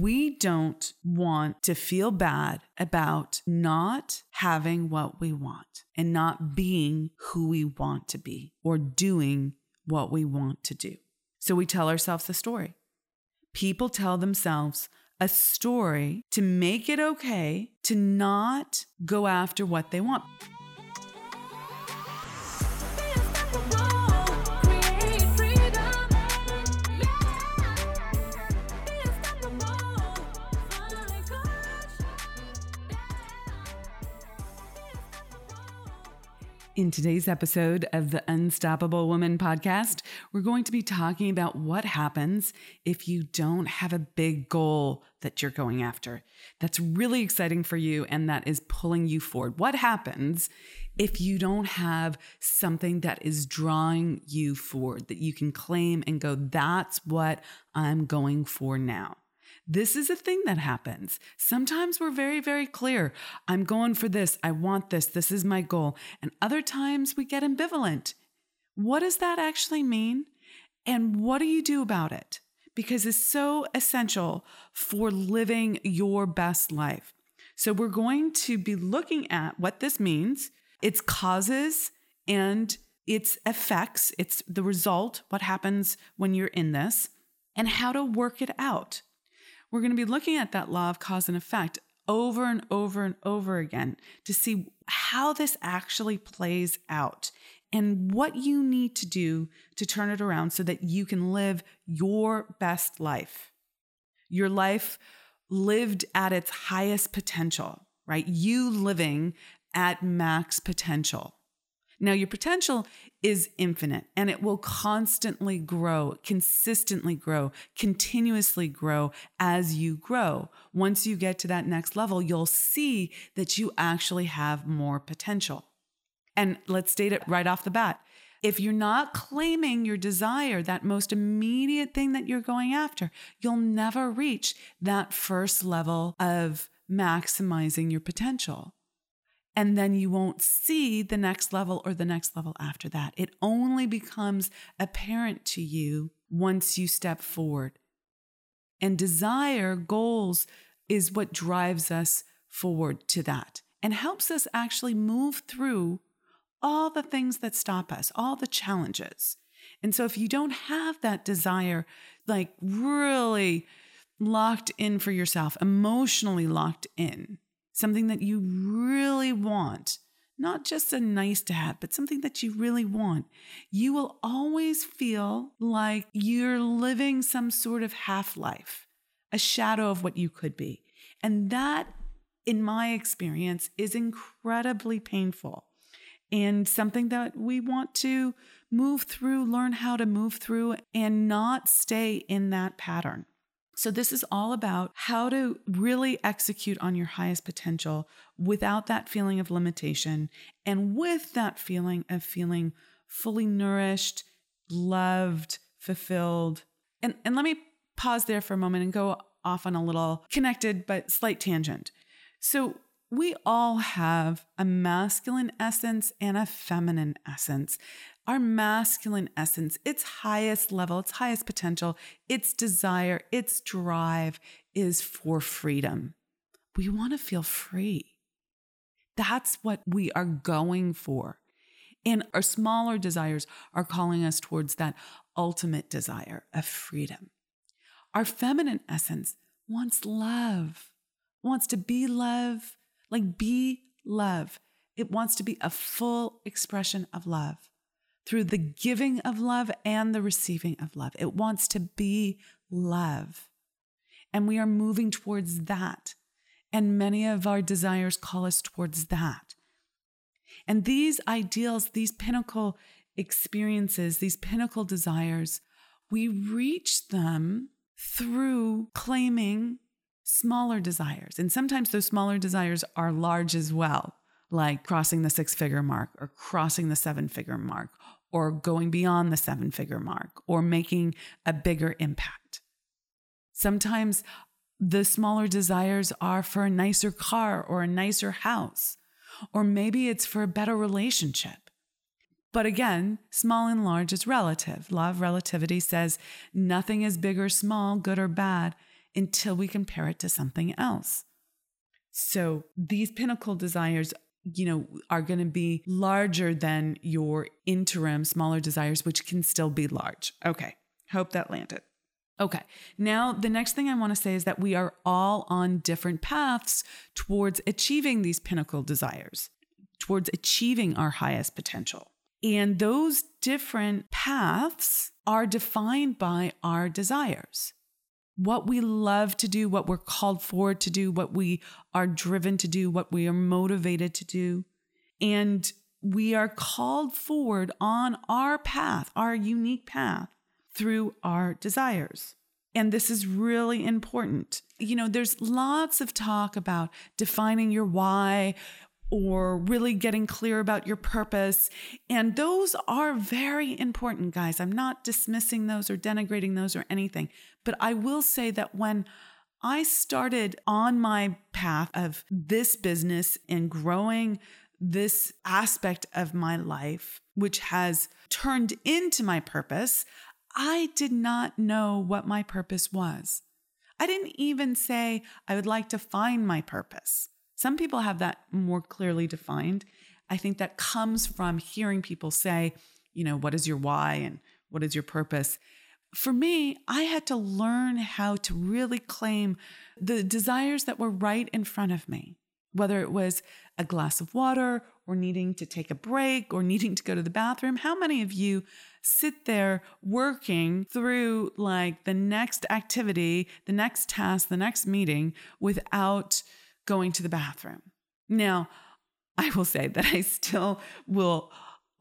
we don't want to feel bad about not having what we want and not being who we want to be or doing what we want to do. So we tell ourselves a story. People tell themselves a story to make it okay to not go after what they want. In today's episode of the Unstoppable Woman podcast, we're going to be talking about what happens if you don't have a big goal that you're going after. That's really exciting for you and that is pulling you forward. What happens if you don't have something that is drawing you forward that you can claim and go, that's what I'm going for now? This is a thing that happens. Sometimes we're very, very clear. I'm going for this. I want this. This is my goal. And other times we get ambivalent. What does that actually mean? And what do you do about it? Because it's so essential for living your best life. So, we're going to be looking at what this means, its causes, and its effects. It's the result, what happens when you're in this, and how to work it out we're going to be looking at that law of cause and effect over and over and over again to see how this actually plays out and what you need to do to turn it around so that you can live your best life. Your life lived at its highest potential, right? You living at max potential. Now, your potential is infinite and it will constantly grow, consistently grow, continuously grow as you grow. Once you get to that next level, you'll see that you actually have more potential. And let's state it right off the bat. If you're not claiming your desire, that most immediate thing that you're going after, you'll never reach that first level of maximizing your potential. And then you won't see the next level or the next level after that. It only becomes apparent to you once you step forward. And desire, goals, is what drives us forward to that and helps us actually move through all the things that stop us, all the challenges. And so if you don't have that desire, like really locked in for yourself, emotionally locked in, something that you really want, not just a nice to have, but something that you really want, you will always feel like you're living some sort of half life, a shadow of what you could be. And that, in my experience, is incredibly painful and something that we want to move through, learn how to move through, and not stay in that pattern. So, this is all about how to really execute on your highest potential without that feeling of limitation and with that feeling of feeling fully nourished, loved, fulfilled. And, and let me pause there for a moment and go off on a little connected but slight tangent. So, we all have a masculine essence and a feminine essence our masculine essence, its highest level, its highest potential, its desire, its drive is for freedom. We want to feel free. That's what we are going for. And our smaller desires are calling us towards that ultimate desire of freedom. Our feminine essence wants love, wants to be love, like be love. It wants to be a full expression of love through the giving of love and the receiving of love. It wants to be love. And we are moving towards that. And many of our desires call us towards that. And these ideals, these pinnacle experiences, these pinnacle desires, we reach them through claiming smaller desires. And sometimes those smaller desires are large as well like crossing the six figure mark or crossing the seven figure mark or going beyond the seven figure mark or making a bigger impact. Sometimes the smaller desires are for a nicer car or a nicer house, or maybe it's for a better relationship. But again, small and large is relative. Law of relativity says nothing is big or small, good or bad. until we compare it to something else. So these pinnacle desires, you know, are going to be larger than your interim smaller desires, which can still be large. Okay. Hope that landed. Okay. Now, the next thing I want to say is that we are all on different paths towards achieving these pinnacle desires, towards achieving our highest potential. And those different paths are defined by our desires. What we love to do, what we're called for to do, what we are driven to do, what we are motivated to do. And we are called forward on our path, our unique path, through our desires. And this is really important. You know, there's lots of talk about defining your why or really getting clear about your purpose. And those are very important, guys. I'm not dismissing those or denigrating those or anything. But I will say that when I started on my path of this business and growing this aspect of my life, which has turned into my purpose, I did not know what my purpose was. I didn't even say I would like to find my purpose. Some people have that more clearly defined. I think that comes from hearing people say, you know, what is your why and what is your purpose? For me, I had to learn how to really claim the desires that were right in front of me, whether it was a glass of water or needing to take a break or needing to go to the bathroom. How many of you sit there working through like the next activity, the next task, the next meeting without going to the bathroom. Now, I will say that I still will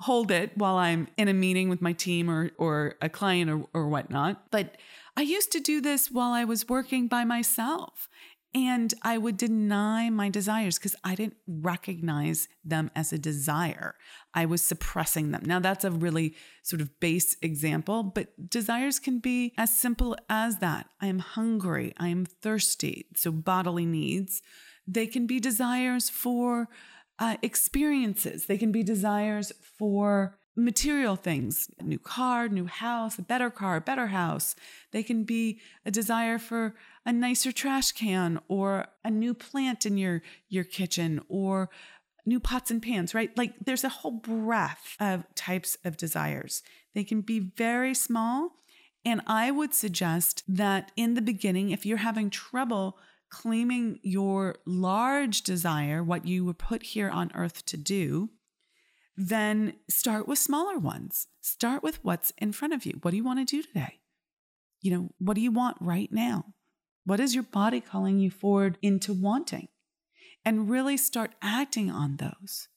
hold it while I'm in a meeting with my team or, or a client or, or whatnot. But I used to do this while I was working by myself. And I would deny my desires because I didn't recognize them as a desire. I was suppressing them. Now, that's a really sort of base example, but desires can be as simple as that. I am hungry. I am thirsty. So, bodily needs. They can be desires for uh, experiences, they can be desires for material things a new car, new house, a better car, a better house. They can be a desire for a nicer trash can or a new plant in your, your kitchen or new pots and pans, right? Like there's a whole breadth of types of desires. They can be very small. And I would suggest that in the beginning, if you're having trouble claiming your large desire, what you were put here on earth to do, then start with smaller ones. Start with what's in front of you. What do you want to do today? You know, what do you want right now? What is your body calling you forward into wanting? And really start acting on those.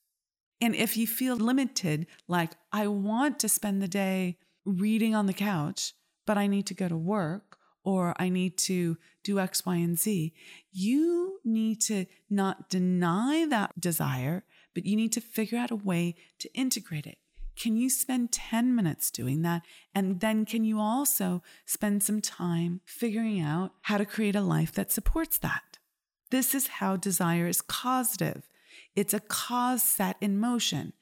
And if you feel limited, like, I want to spend the day reading on the couch, but I need to go to work or I need to do X, Y, and Z, you need to not deny that desire, but you need to figure out a way to integrate it. Can you spend 10 minutes doing that? And then can you also spend some time figuring out how to create a life that supports that? This is how desire is causative. It's a cause set in motion.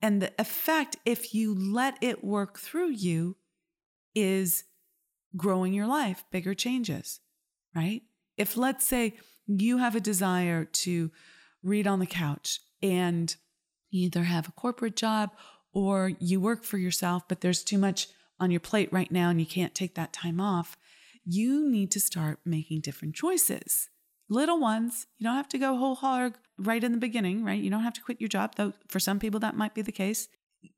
And the effect, if you let it work through you, is growing your life, bigger changes, right? If let's say you have a desire to read on the couch and you either have a corporate job or you work for yourself, but there's too much on your plate right now and you can't take that time off, you need to start making different choices. Little ones, you don't have to go whole hog right in the beginning, right? You don't have to quit your job, though for some people that might be the case.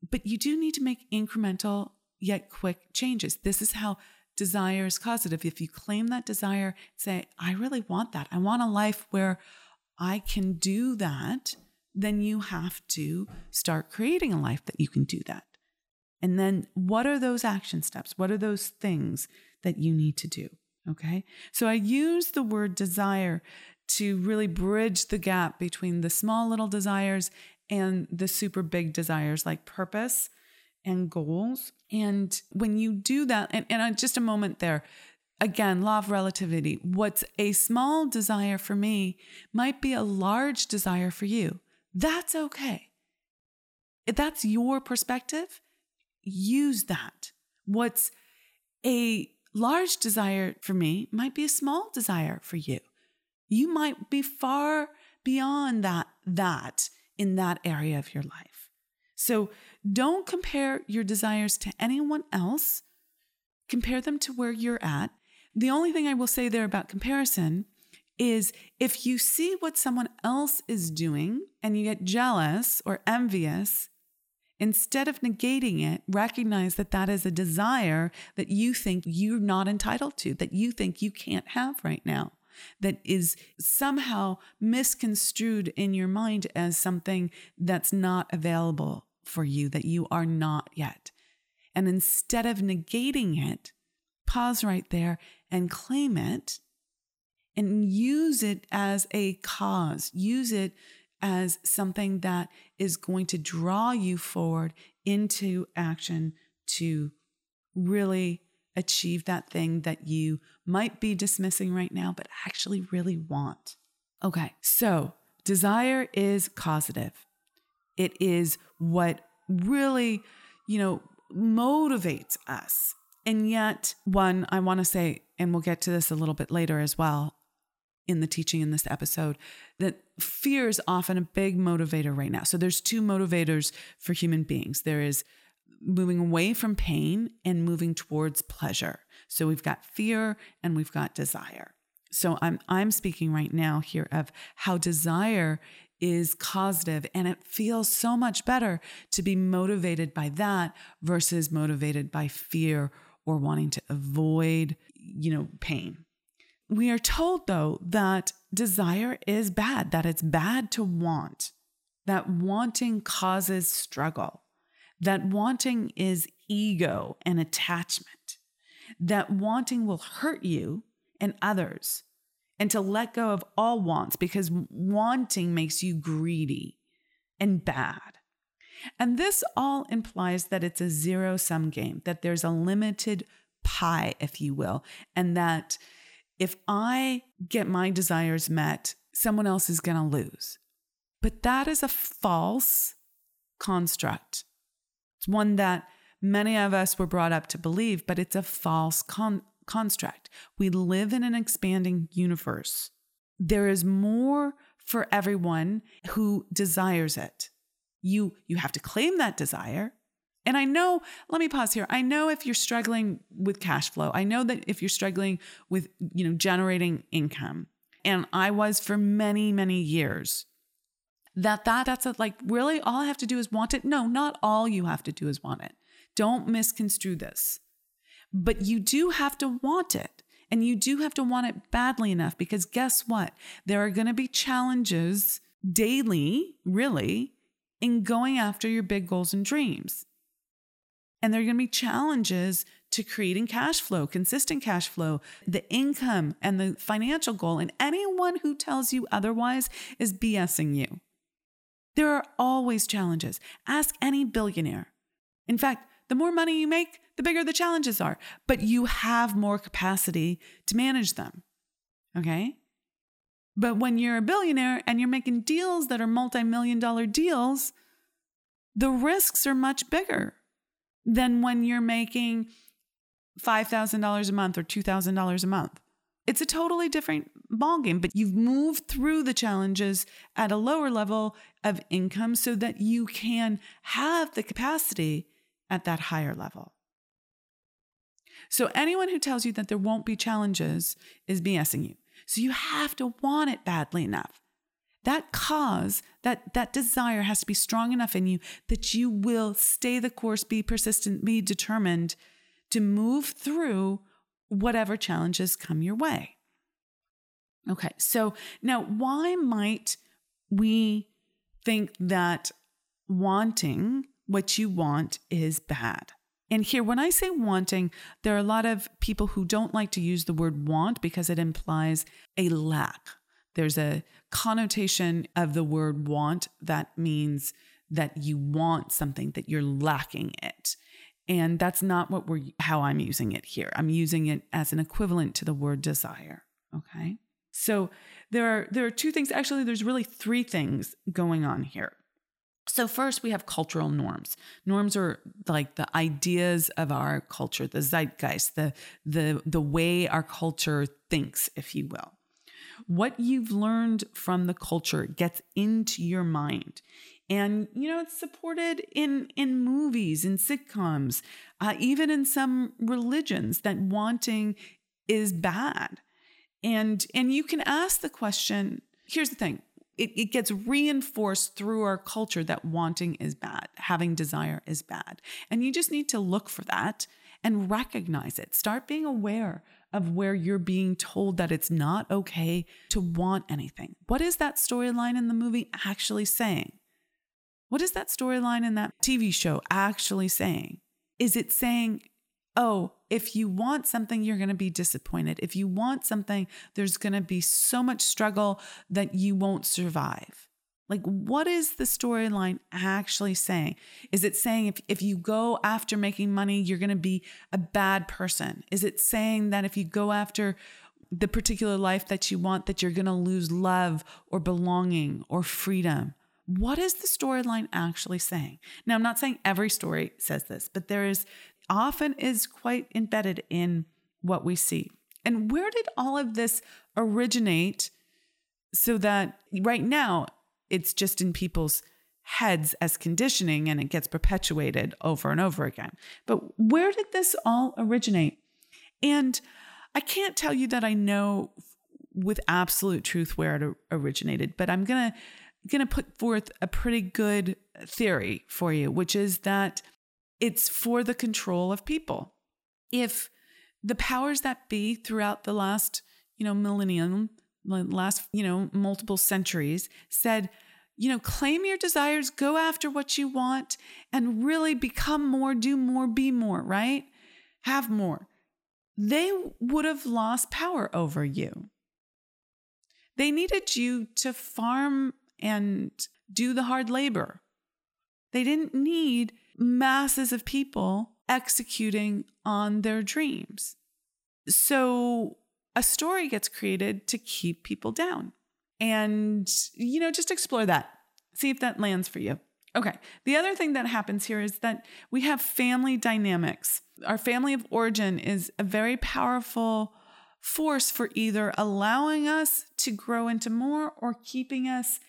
But you do need to make incremental yet quick changes. This is how desire is causative. If you claim that desire, say, I really want that. I want a life where I can do that then you have to start creating a life that you can do that. And then what are those action steps? What are those things that you need to do? Okay. So I use the word desire to really bridge the gap between the small little desires and the super big desires like purpose and goals. And when you do that, and, and just a moment there, again, law of relativity, what's a small desire for me might be a large desire for you. That's okay. If that's your perspective, use that. What's a large desire for me might be a small desire for you. You might be far beyond that that in that area of your life. So don't compare your desires to anyone else. Compare them to where you're at. The only thing I will say there about comparison is if you see what someone else is doing and you get jealous or envious, instead of negating it, recognize that that is a desire that you think you're not entitled to, that you think you can't have right now, that is somehow misconstrued in your mind as something that's not available for you, that you are not yet. And instead of negating it, pause right there and claim it and use it as a cause, use it as something that is going to draw you forward into action to really achieve that thing that you might be dismissing right now, but actually really want. Okay, so desire is causative. It is what really, you know, motivates us. And yet, one, I want to say, and we'll get to this a little bit later as well in the teaching in this episode, that fear is often a big motivator right now. So there's two motivators for human beings. There is moving away from pain and moving towards pleasure. So we've got fear and we've got desire. So I'm I'm speaking right now here of how desire is causative and it feels so much better to be motivated by that versus motivated by fear or wanting to avoid, you know, pain. We are told though that desire is bad, that it's bad to want, that wanting causes struggle that wanting is ego and attachment, that wanting will hurt you and others, and to let go of all wants because wanting makes you greedy and bad. And this all implies that it's a zero sum game, that there's a limited pie, if you will, and that if I get my desires met, someone else is going to lose. But that is a false construct. It's one that many of us were brought up to believe, but it's a false con- construct. We live in an expanding universe. There is more for everyone who desires it. You you have to claim that desire. And I know, let me pause here. I know if you're struggling with cash flow, I know that if you're struggling with, you know, generating income, and I was for many, many years, that that that's a, like really all I have to do is want it. No, not all you have to do is want it. Don't misconstrue this. But you do have to want it. And you do have to want it badly enough because guess what? There are going to be challenges daily, really, in going after your big goals and dreams. And there are going to be challenges to creating cash flow, consistent cash flow, the income, and the financial goal. And anyone who tells you otherwise is BSing you. There are always challenges. Ask any billionaire. In fact, the more money you make, the bigger the challenges are, but you have more capacity to manage them. Okay? But when you're a billionaire and you're making deals that are multi million dollar deals, the risks are much bigger than when you're making $5,000 a month or $2,000 a month. It's a totally different ballgame, but you've moved through the challenges at a lower level of income so that you can have the capacity at that higher level. So anyone who tells you that there won't be challenges is BSing you. So you have to want it badly enough. That cause, that that desire has to be strong enough in you that you will stay the course, be persistent, be determined to move through whatever challenges come your way. Okay, so now why might we think that wanting what you want is bad? And here, when I say wanting, there are a lot of people who don't like to use the word want because it implies a lack. There's a connotation of the word want that means that you want something, that you're lacking it. And that's not what we're how I'm using it here. I'm using it as an equivalent to the word desire. Okay. So there are there are two things. Actually, there's really three things going on here. So first we have cultural norms. Norms are like the ideas of our culture, the zeitgeist, the the the way our culture thinks, if you will. What you've learned from the culture gets into your mind. And you know it's supported in in movies in sitcoms, uh, even in some religions that wanting is bad. And and you can ask the question, here's the thing it, it gets reinforced through our culture that wanting is bad, having desire is bad. And you just need to look for that and recognize it. Start being aware of where you're being told that it's not okay to want anything. What is that storyline in the movie actually saying? What is that storyline in that TV show actually saying? Is it saying oh, if you want something, you're going to be disappointed. If you want something, there's going to be so much struggle that you won't survive. Like, what is the storyline actually saying? Is it saying if, if you go after making money, you're going to be a bad person? Is it saying that if you go after the particular life that you want, that you're going to lose love or belonging or freedom? What is the storyline actually saying? Now, I'm not saying every story says this, but there is often is quite embedded in what we see. And where did all of this originate so that right now it's just in people's heads as conditioning and it gets perpetuated over and over again? But where did this all originate? And I can't tell you that I know with absolute truth where it originated, but I'm going to going to put forth a pretty good theory for you, which is that it's for the control of people. If the powers that be throughout the last, you know, millennium, the last, you know, multiple centuries said, you know, claim your desires, go after what you want, and really become more, do more, be more, right? Have more. They would have lost power over you. They needed you to farm and do the hard labor. They didn't need masses of people executing on their dreams. So a story gets created to keep people down. And, you know, just explore that. See if that lands for you. Okay. The other thing that happens here is that we have family dynamics. Our family of origin is a very powerful force for either allowing us to grow into more or keeping us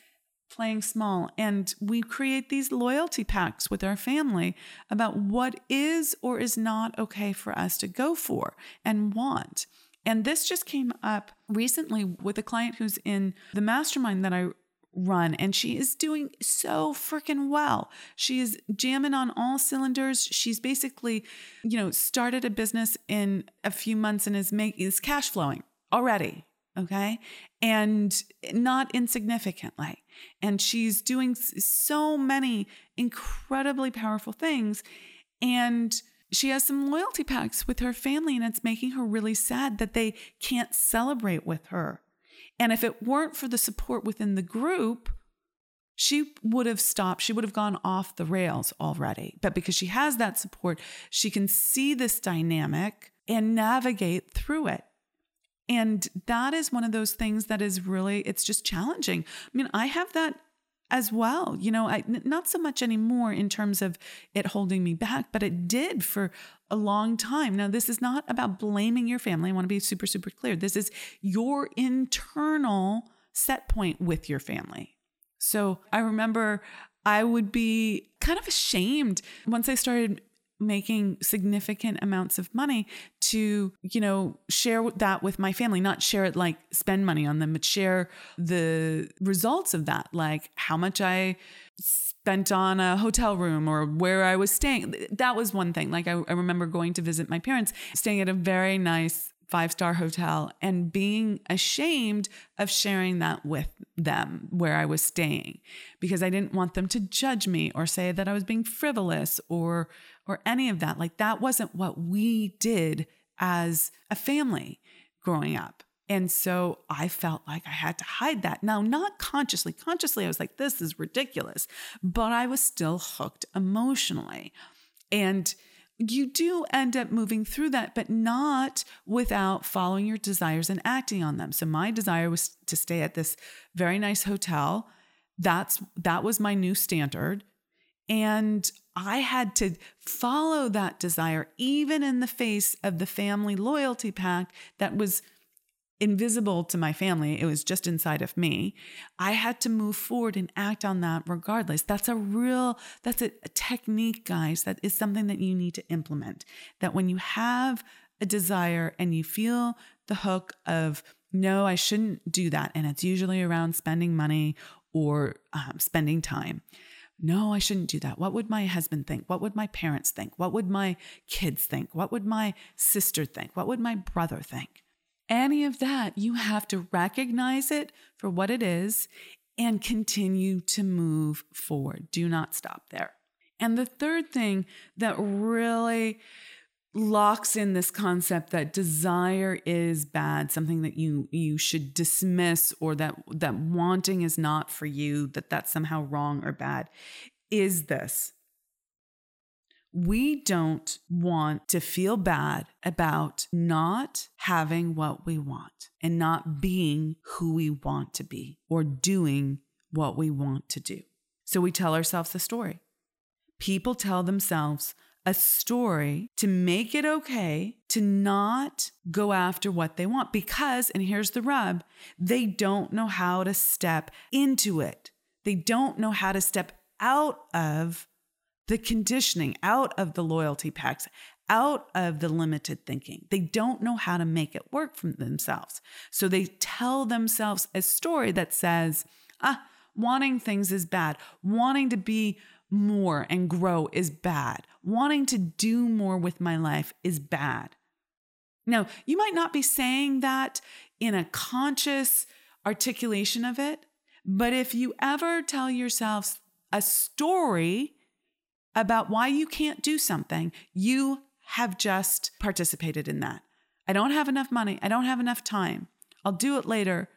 playing small. And we create these loyalty packs with our family about what is or is not okay for us to go for and want. And this just came up recently with a client who's in the mastermind that I run and she is doing so freaking well. She is jamming on all cylinders. She's basically, you know, started a business in a few months and is making is cash flowing already okay and not insignificantly and she's doing so many incredibly powerful things and she has some loyalty pacts with her family and it's making her really sad that they can't celebrate with her and if it weren't for the support within the group she would have stopped. She would have gone off the rails already. But because she has that support, she can see this dynamic and navigate through it. And that is one of those things that is really, it's just challenging. I mean, I have that as well. You know, I, not so much anymore in terms of it holding me back, but it did for a long time. Now, this is not about blaming your family. I want to be super, super clear. This is your internal set point with your family. So I remember I would be kind of ashamed once I started making significant amounts of money to, you know, share that with my family, not share it like spend money on them, but share the results of that, like how much I spent on a hotel room or where I was staying. That was one thing. Like I, I remember going to visit my parents, staying at a very nice five star hotel and being ashamed of sharing that with them where I was staying because I didn't want them to judge me or say that I was being frivolous or or any of that. Like that wasn't what we did as a family growing up. And so I felt like I had to hide that. Now, not consciously. Consciously, I was like, this is ridiculous. But I was still hooked emotionally. And you do end up moving through that, but not without following your desires and acting on them. So, my desire was to stay at this very nice hotel That's that was my new standard. And I had to follow that desire, even in the face of the family loyalty pact that was invisible to my family. It was just inside of me. I had to move forward and act on that regardless. That's a real, that's a, a technique, guys. That is something that you need to implement. That when you have a desire and you feel the hook of, no, I shouldn't do that. And it's usually around spending money or um, spending time. No, I shouldn't do that. What would my husband think? What would my parents think? What would my kids think? What would my sister think? What would my brother think? Any of that, you have to recognize it for what it is and continue to move forward. Do not stop there. And the third thing that really locks in this concept that desire is bad something that you you should dismiss or that that wanting is not for you that that's somehow wrong or bad is this. We don't want to feel bad about not having what we want and not being who we want to be or doing what we want to do. So we tell ourselves the story. People tell themselves a story to make it okay to not go after what they want because, and here's the rub, they don't know how to step into it. They don't know how to step out of the conditioning, out of the loyalty packs, out of the limited thinking. They don't know how to make it work for themselves. So they tell themselves a story that says, ah, wanting things is bad, wanting to be more and grow is bad. Wanting to do more with my life is bad. Now, you might not be saying that in a conscious articulation of it, but if you ever tell yourself a story about why you can't do something, you have just participated in that. I don't have enough money. I don't have enough time. I'll do it later.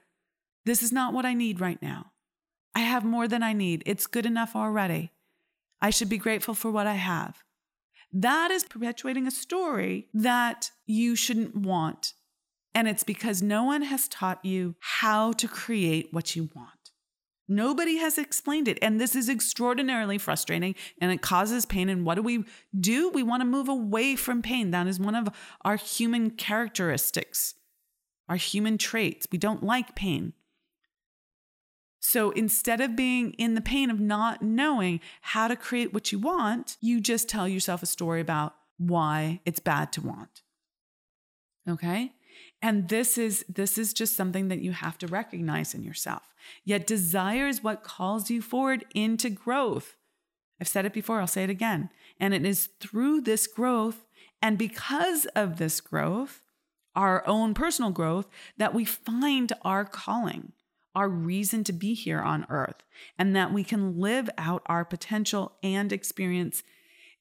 This is not what I need right now. I have more than I need. It's good enough already. I should be grateful for what I have. That is perpetuating a story that you shouldn't want. And it's because no one has taught you how to create what you want. Nobody has explained it. And this is extraordinarily frustrating and it causes pain. And what do we do? We want to move away from pain. That is one of our human characteristics, our human traits. We don't like pain. So instead of being in the pain of not knowing how to create what you want, you just tell yourself a story about why it's bad to want. Okay? And this is this is just something that you have to recognize in yourself. Yet desire is what calls you forward into growth. I've said it before, I'll say it again. And it is through this growth and because of this growth, our own personal growth, that we find our calling our reason to be here on earth, and that we can live out our potential and experience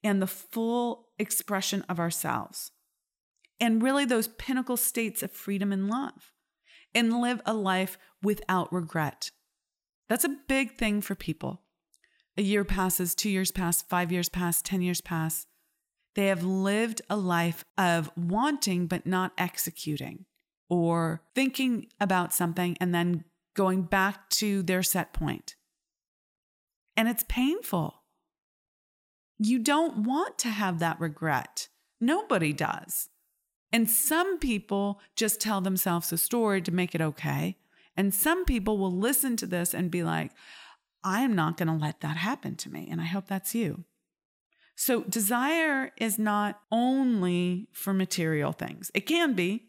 and the full expression of ourselves. And really, those pinnacle states of freedom and love, and live a life without regret. That's a big thing for people. A year passes, two years pass, five years pass, 10 years pass. They have lived a life of wanting but not executing, or thinking about something and then going back to their set point. And it's painful. You don't want to have that regret. Nobody does. And some people just tell themselves a story to make it okay. And some people will listen to this and be like, I am not going to let that happen to me. And I hope that's you. So, desire is not only for material things, it can be,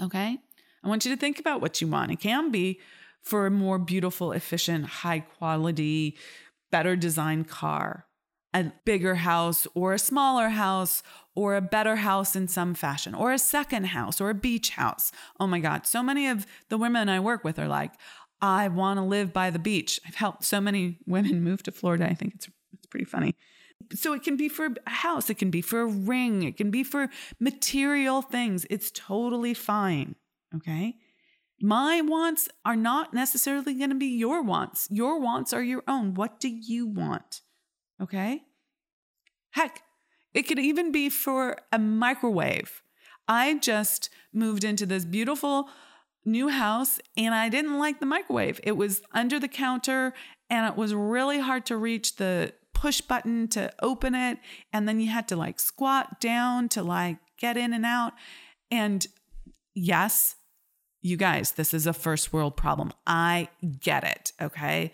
okay? I want you to think about what you want. It can be for a more beautiful, efficient, high quality, better designed car, a bigger house or a smaller house or a better house in some fashion, or a second house or a beach house. Oh my God, so many of the women I work with are like, I want to live by the beach. I've helped so many women move to Florida. I think it's it's pretty funny. So it can be for a house, it can be for a ring, it can be for material things. It's totally fine. Okay. My wants are not necessarily going to be your wants. Your wants are your own. What do you want? Okay. Heck, it could even be for a microwave. I just moved into this beautiful new house and I didn't like the microwave. It was under the counter and it was really hard to reach the push button to open it. And then you had to like squat down to like get in and out. And yes, you guys, this is a first world problem. I get it. Okay.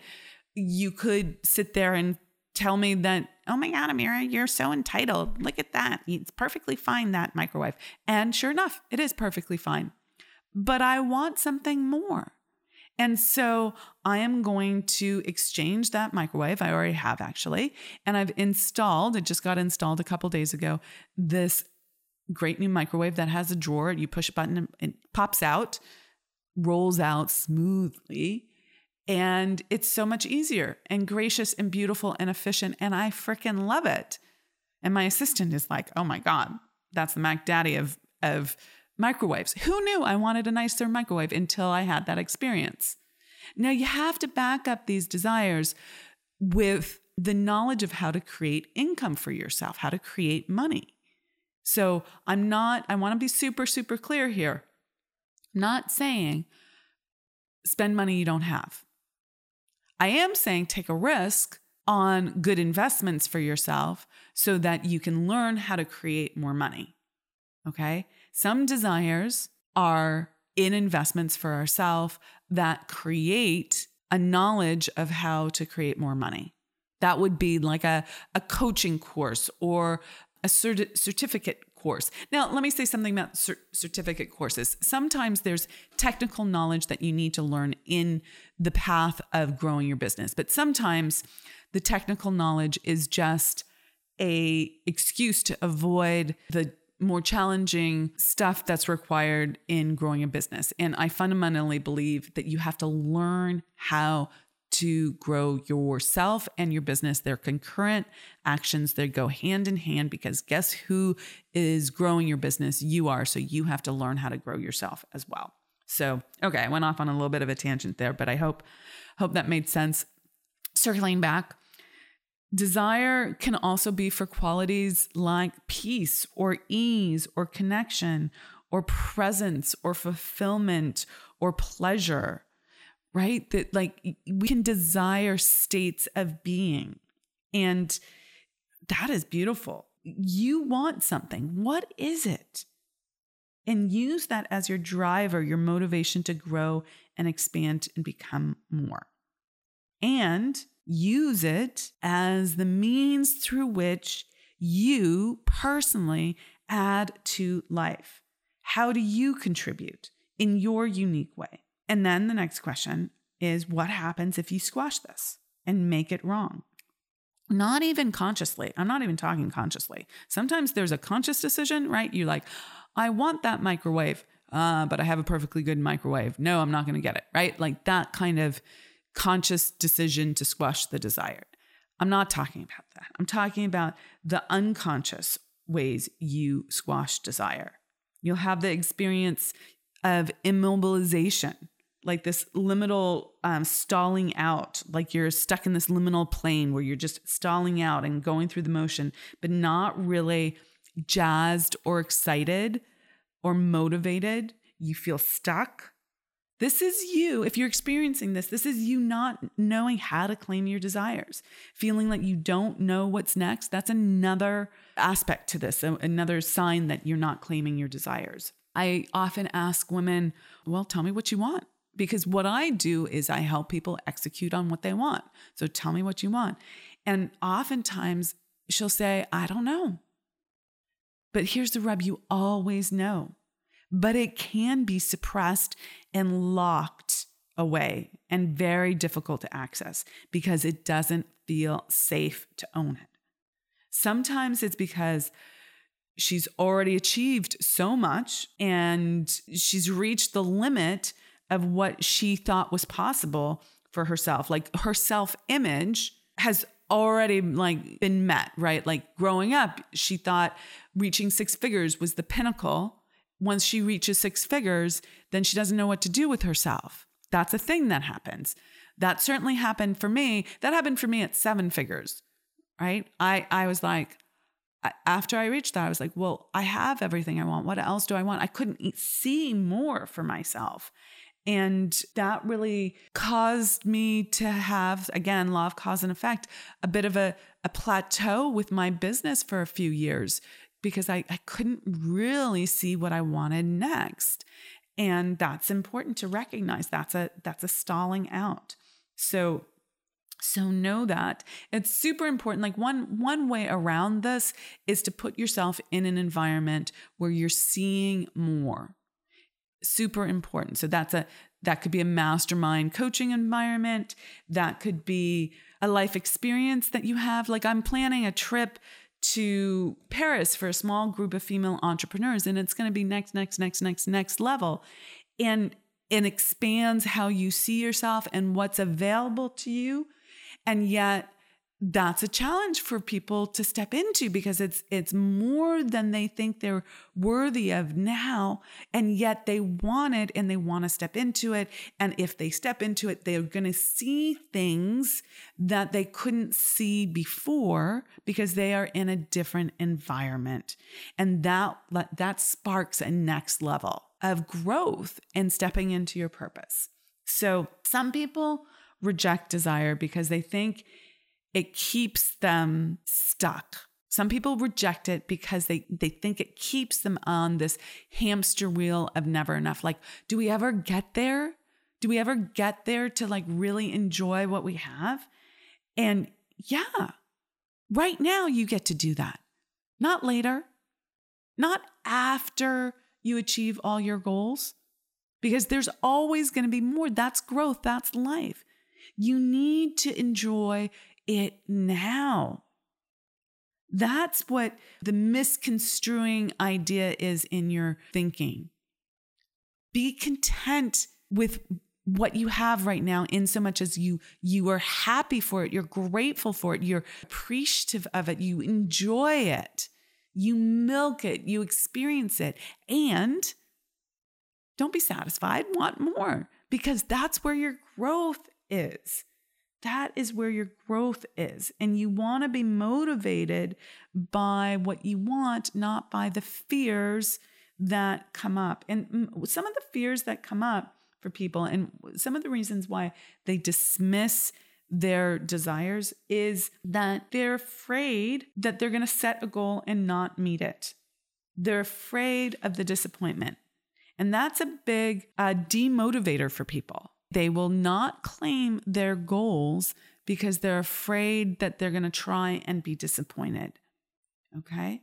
You could sit there and tell me that, oh my God, Amira, you're so entitled. Look at that. It's perfectly fine, that microwave. And sure enough, it is perfectly fine. But I want something more. And so I am going to exchange that microwave. I already have actually. And I've installed, it just got installed a couple days ago, this great new microwave that has a drawer. You push a button and it pops out, rolls out smoothly. And it's so much easier and gracious and beautiful and efficient. And I freaking love it. And my assistant is like, oh my God, that's the Mac Daddy of, of microwaves. Who knew I wanted a nicer microwave until I had that experience? Now, you have to back up these desires with the knowledge of how to create income for yourself, how to create money. So, I'm not, I want to be super, super clear here. Not saying spend money you don't have. I am saying take a risk on good investments for yourself so that you can learn how to create more money. Okay. Some desires are in investments for ourselves that create a knowledge of how to create more money. That would be like a, a coaching course or a cert- certificate course. Now, let me say something about certificate courses. Sometimes there's technical knowledge that you need to learn in the path of growing your business, but sometimes the technical knowledge is just a excuse to avoid the more challenging stuff that's required in growing a business. And I fundamentally believe that you have to learn how to grow yourself and your business. They're concurrent actions they go hand in hand because guess who is growing your business? You are. So you have to learn how to grow yourself as well. So, okay, I went off on a little bit of a tangent there, but I hope hope that made sense. Circling back, desire can also be for qualities like peace or ease or connection or presence or fulfillment or pleasure right? That like we can desire states of being. And that is beautiful. You want something. What is it? And use that as your driver, your motivation to grow and expand and become more. And use it as the means through which you personally add to life. How do you contribute in your unique way? And then the next question is what happens if you squash this and make it wrong? Not even consciously. I'm not even talking consciously. Sometimes there's a conscious decision, right? You're like, I want that microwave, uh, but I have a perfectly good microwave. No, I'm not going to get it, right? Like that kind of conscious decision to squash the desire. I'm not talking about that. I'm talking about the unconscious ways you squash desire. You'll have the experience of immobilization like this liminal um, stalling out, like you're stuck in this liminal plane where you're just stalling out and going through the motion, but not really jazzed or excited or motivated. You feel stuck. This is you. If you're experiencing this, this is you not knowing how to claim your desires, feeling like you don't know what's next. That's another aspect to this, another sign that you're not claiming your desires. I often ask women, well, tell me what you want because what I do is I help people execute on what they want. So tell me what you want. And oftentimes she'll say, I don't know. But here's the rub you always know, but it can be suppressed and locked away and very difficult to access because it doesn't feel safe to own it. Sometimes it's because she's already achieved so much and she's reached the limit of what she thought was possible for herself. Like her self image has already like been met, right? Like growing up, she thought reaching six figures was the pinnacle. Once she reaches six figures, then she doesn't know what to do with herself. That's a thing that happens. That certainly happened for me. That happened for me at seven figures, right? I I was like, after I reached that, I was like, well, I have everything I want. What else do I want? I couldn't see more for myself. And that really caused me to have, again, law of cause and effect, a bit of a, a plateau with my business for a few years because I, I couldn't really see what I wanted next. And that's important to recognize. That's a that's a stalling out. So so know that it's super important. Like one one way around this is to put yourself in an environment where you're seeing more. Super important. So that's a that could be a mastermind coaching environment. That could be a life experience that you have. Like I'm planning a trip to Paris for a small group of female entrepreneurs, and it's going to be next, next, next, next, next level. And it expands how you see yourself and what's available to you. And yet, that's a challenge for people to step into because it's it's more than they think they're worthy of now and yet they want it and they want to step into it and if they step into it they're going to see things that they couldn't see before because they are in a different environment. And that that sparks a next level of growth and stepping into your purpose. So some people reject desire because they think it keeps them stuck. Some people reject it because they, they think it keeps them on this hamster wheel of never enough. Like, do we ever get there? Do we ever get there to like really enjoy what we have? And yeah, right now you get to do that, not later, not after you achieve all your goals, because there's always going to be more. That's growth, that's life. You need to enjoy it now. That's what the misconstruing idea is in your thinking. Be content with what you have right now in so much as you you are happy for it you're grateful for it you're appreciative of it you enjoy it you milk it you experience it and don't be satisfied want more because that's where your growth is that is where your growth is. And you want to be motivated by what you want, not by the fears that come up. And some of the fears that come up for people, and some of the reasons why they dismiss their desires is that they're afraid that they're going to set a goal and not meet it. They're afraid of the disappointment. And that's a big uh, demotivator for people. They will not claim their goals because they're afraid that they're going to try and be disappointed. Okay?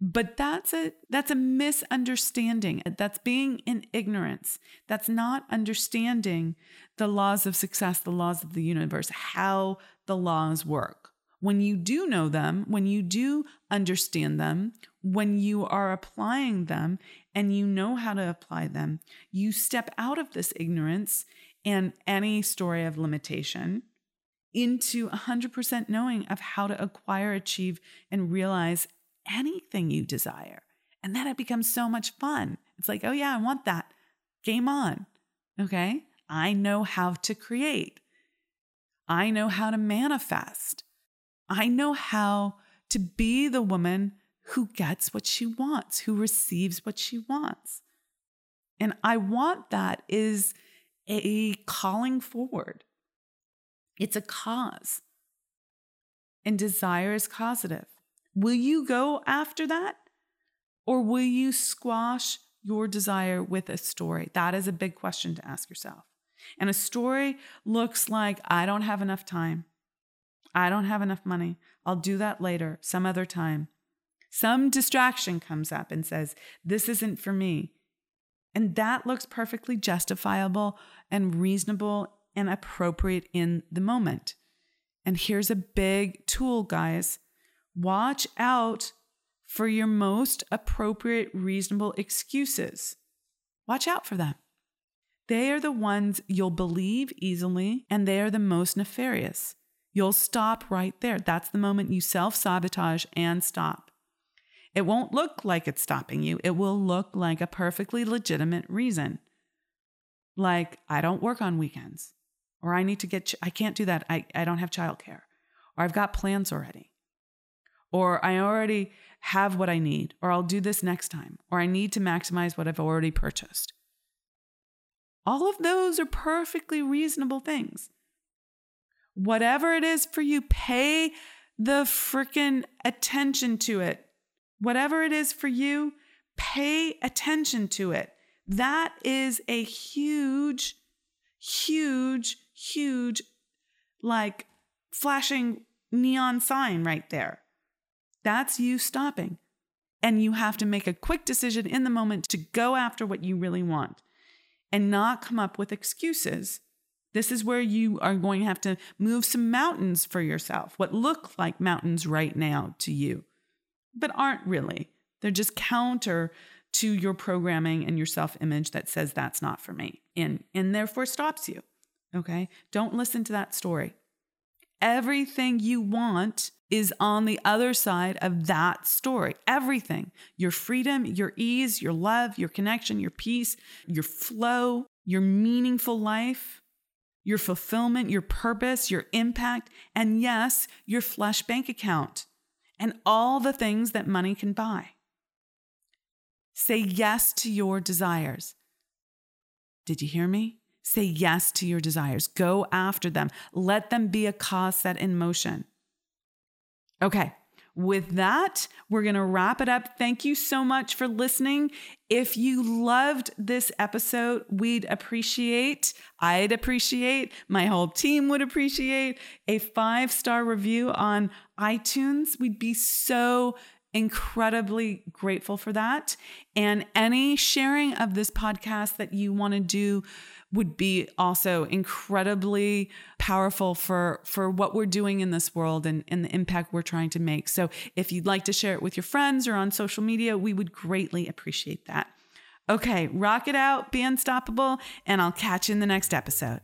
But that's a that's a misunderstanding. That's being in ignorance. That's not understanding the laws of success, the laws of the universe, how the laws work. When you do know them, when you do understand them, when you are applying them and you know how to apply them, you step out of this ignorance and any story of limitation into 100% knowing of how to acquire, achieve, and realize anything you desire. And then it becomes so much fun. It's like, oh, yeah, I want that. Game on. Okay. I know how to create. I know how to manifest. I know how to be the woman who gets what she wants, who receives what she wants. And I want that is a calling forward. It's a cause. And desire is causative. Will you go after that? Or will you squash your desire with a story? That is a big question to ask yourself. And a story looks like I don't have enough time. I don't have enough money. I'll do that later, some other time. Some distraction comes up and says, This isn't for me. And that looks perfectly justifiable and reasonable and appropriate in the moment. And here's a big tool, guys watch out for your most appropriate, reasonable excuses. Watch out for them. They are the ones you'll believe easily, and they are the most nefarious. You'll stop right there. That's the moment you self sabotage and stop. It won't look like it's stopping you, it will look like a perfectly legitimate reason like I don't work on weekends, or I need to get, ch- I can't do that. I, I don't have childcare, or I've got plans already, or I already have what I need, or I'll do this next time, or I need to maximize what I've already purchased. All of those are perfectly reasonable things. Whatever it is for you, pay the freaking attention to it. Whatever it is for you, pay attention to it. That is a huge, huge, huge, like flashing neon sign right there. That's you stopping. And you have to make a quick decision in the moment to go after what you really want and not come up with excuses. This is where you are going to have to move some mountains for yourself, what look like mountains right now to you, but aren't really. They're just counter to your programming and your self image that says that's not for me and, and therefore stops you. Okay. Don't listen to that story. Everything you want is on the other side of that story. Everything your freedom, your ease, your love, your connection, your peace, your flow, your meaningful life, your fulfillment, your purpose, your impact, and yes, your flesh bank account and all the things that money can buy. Say yes to your desires. Did you hear me? Say yes to your desires. Go after them. Let them be a cause set in motion. Okay. With that, we're going to wrap it up. Thank you so much for listening. If you loved this episode, we'd appreciate, I'd appreciate, my whole team would appreciate a five star review on iTunes. We'd be so incredibly grateful for that. And any sharing of this podcast that you want to do would be also incredibly powerful for for what we're doing in this world and, and the impact we're trying to make. So if you'd like to share it with your friends or on social media, we would greatly appreciate that. Okay, rock it out, be unstoppable, and I'll catch you in the next episode.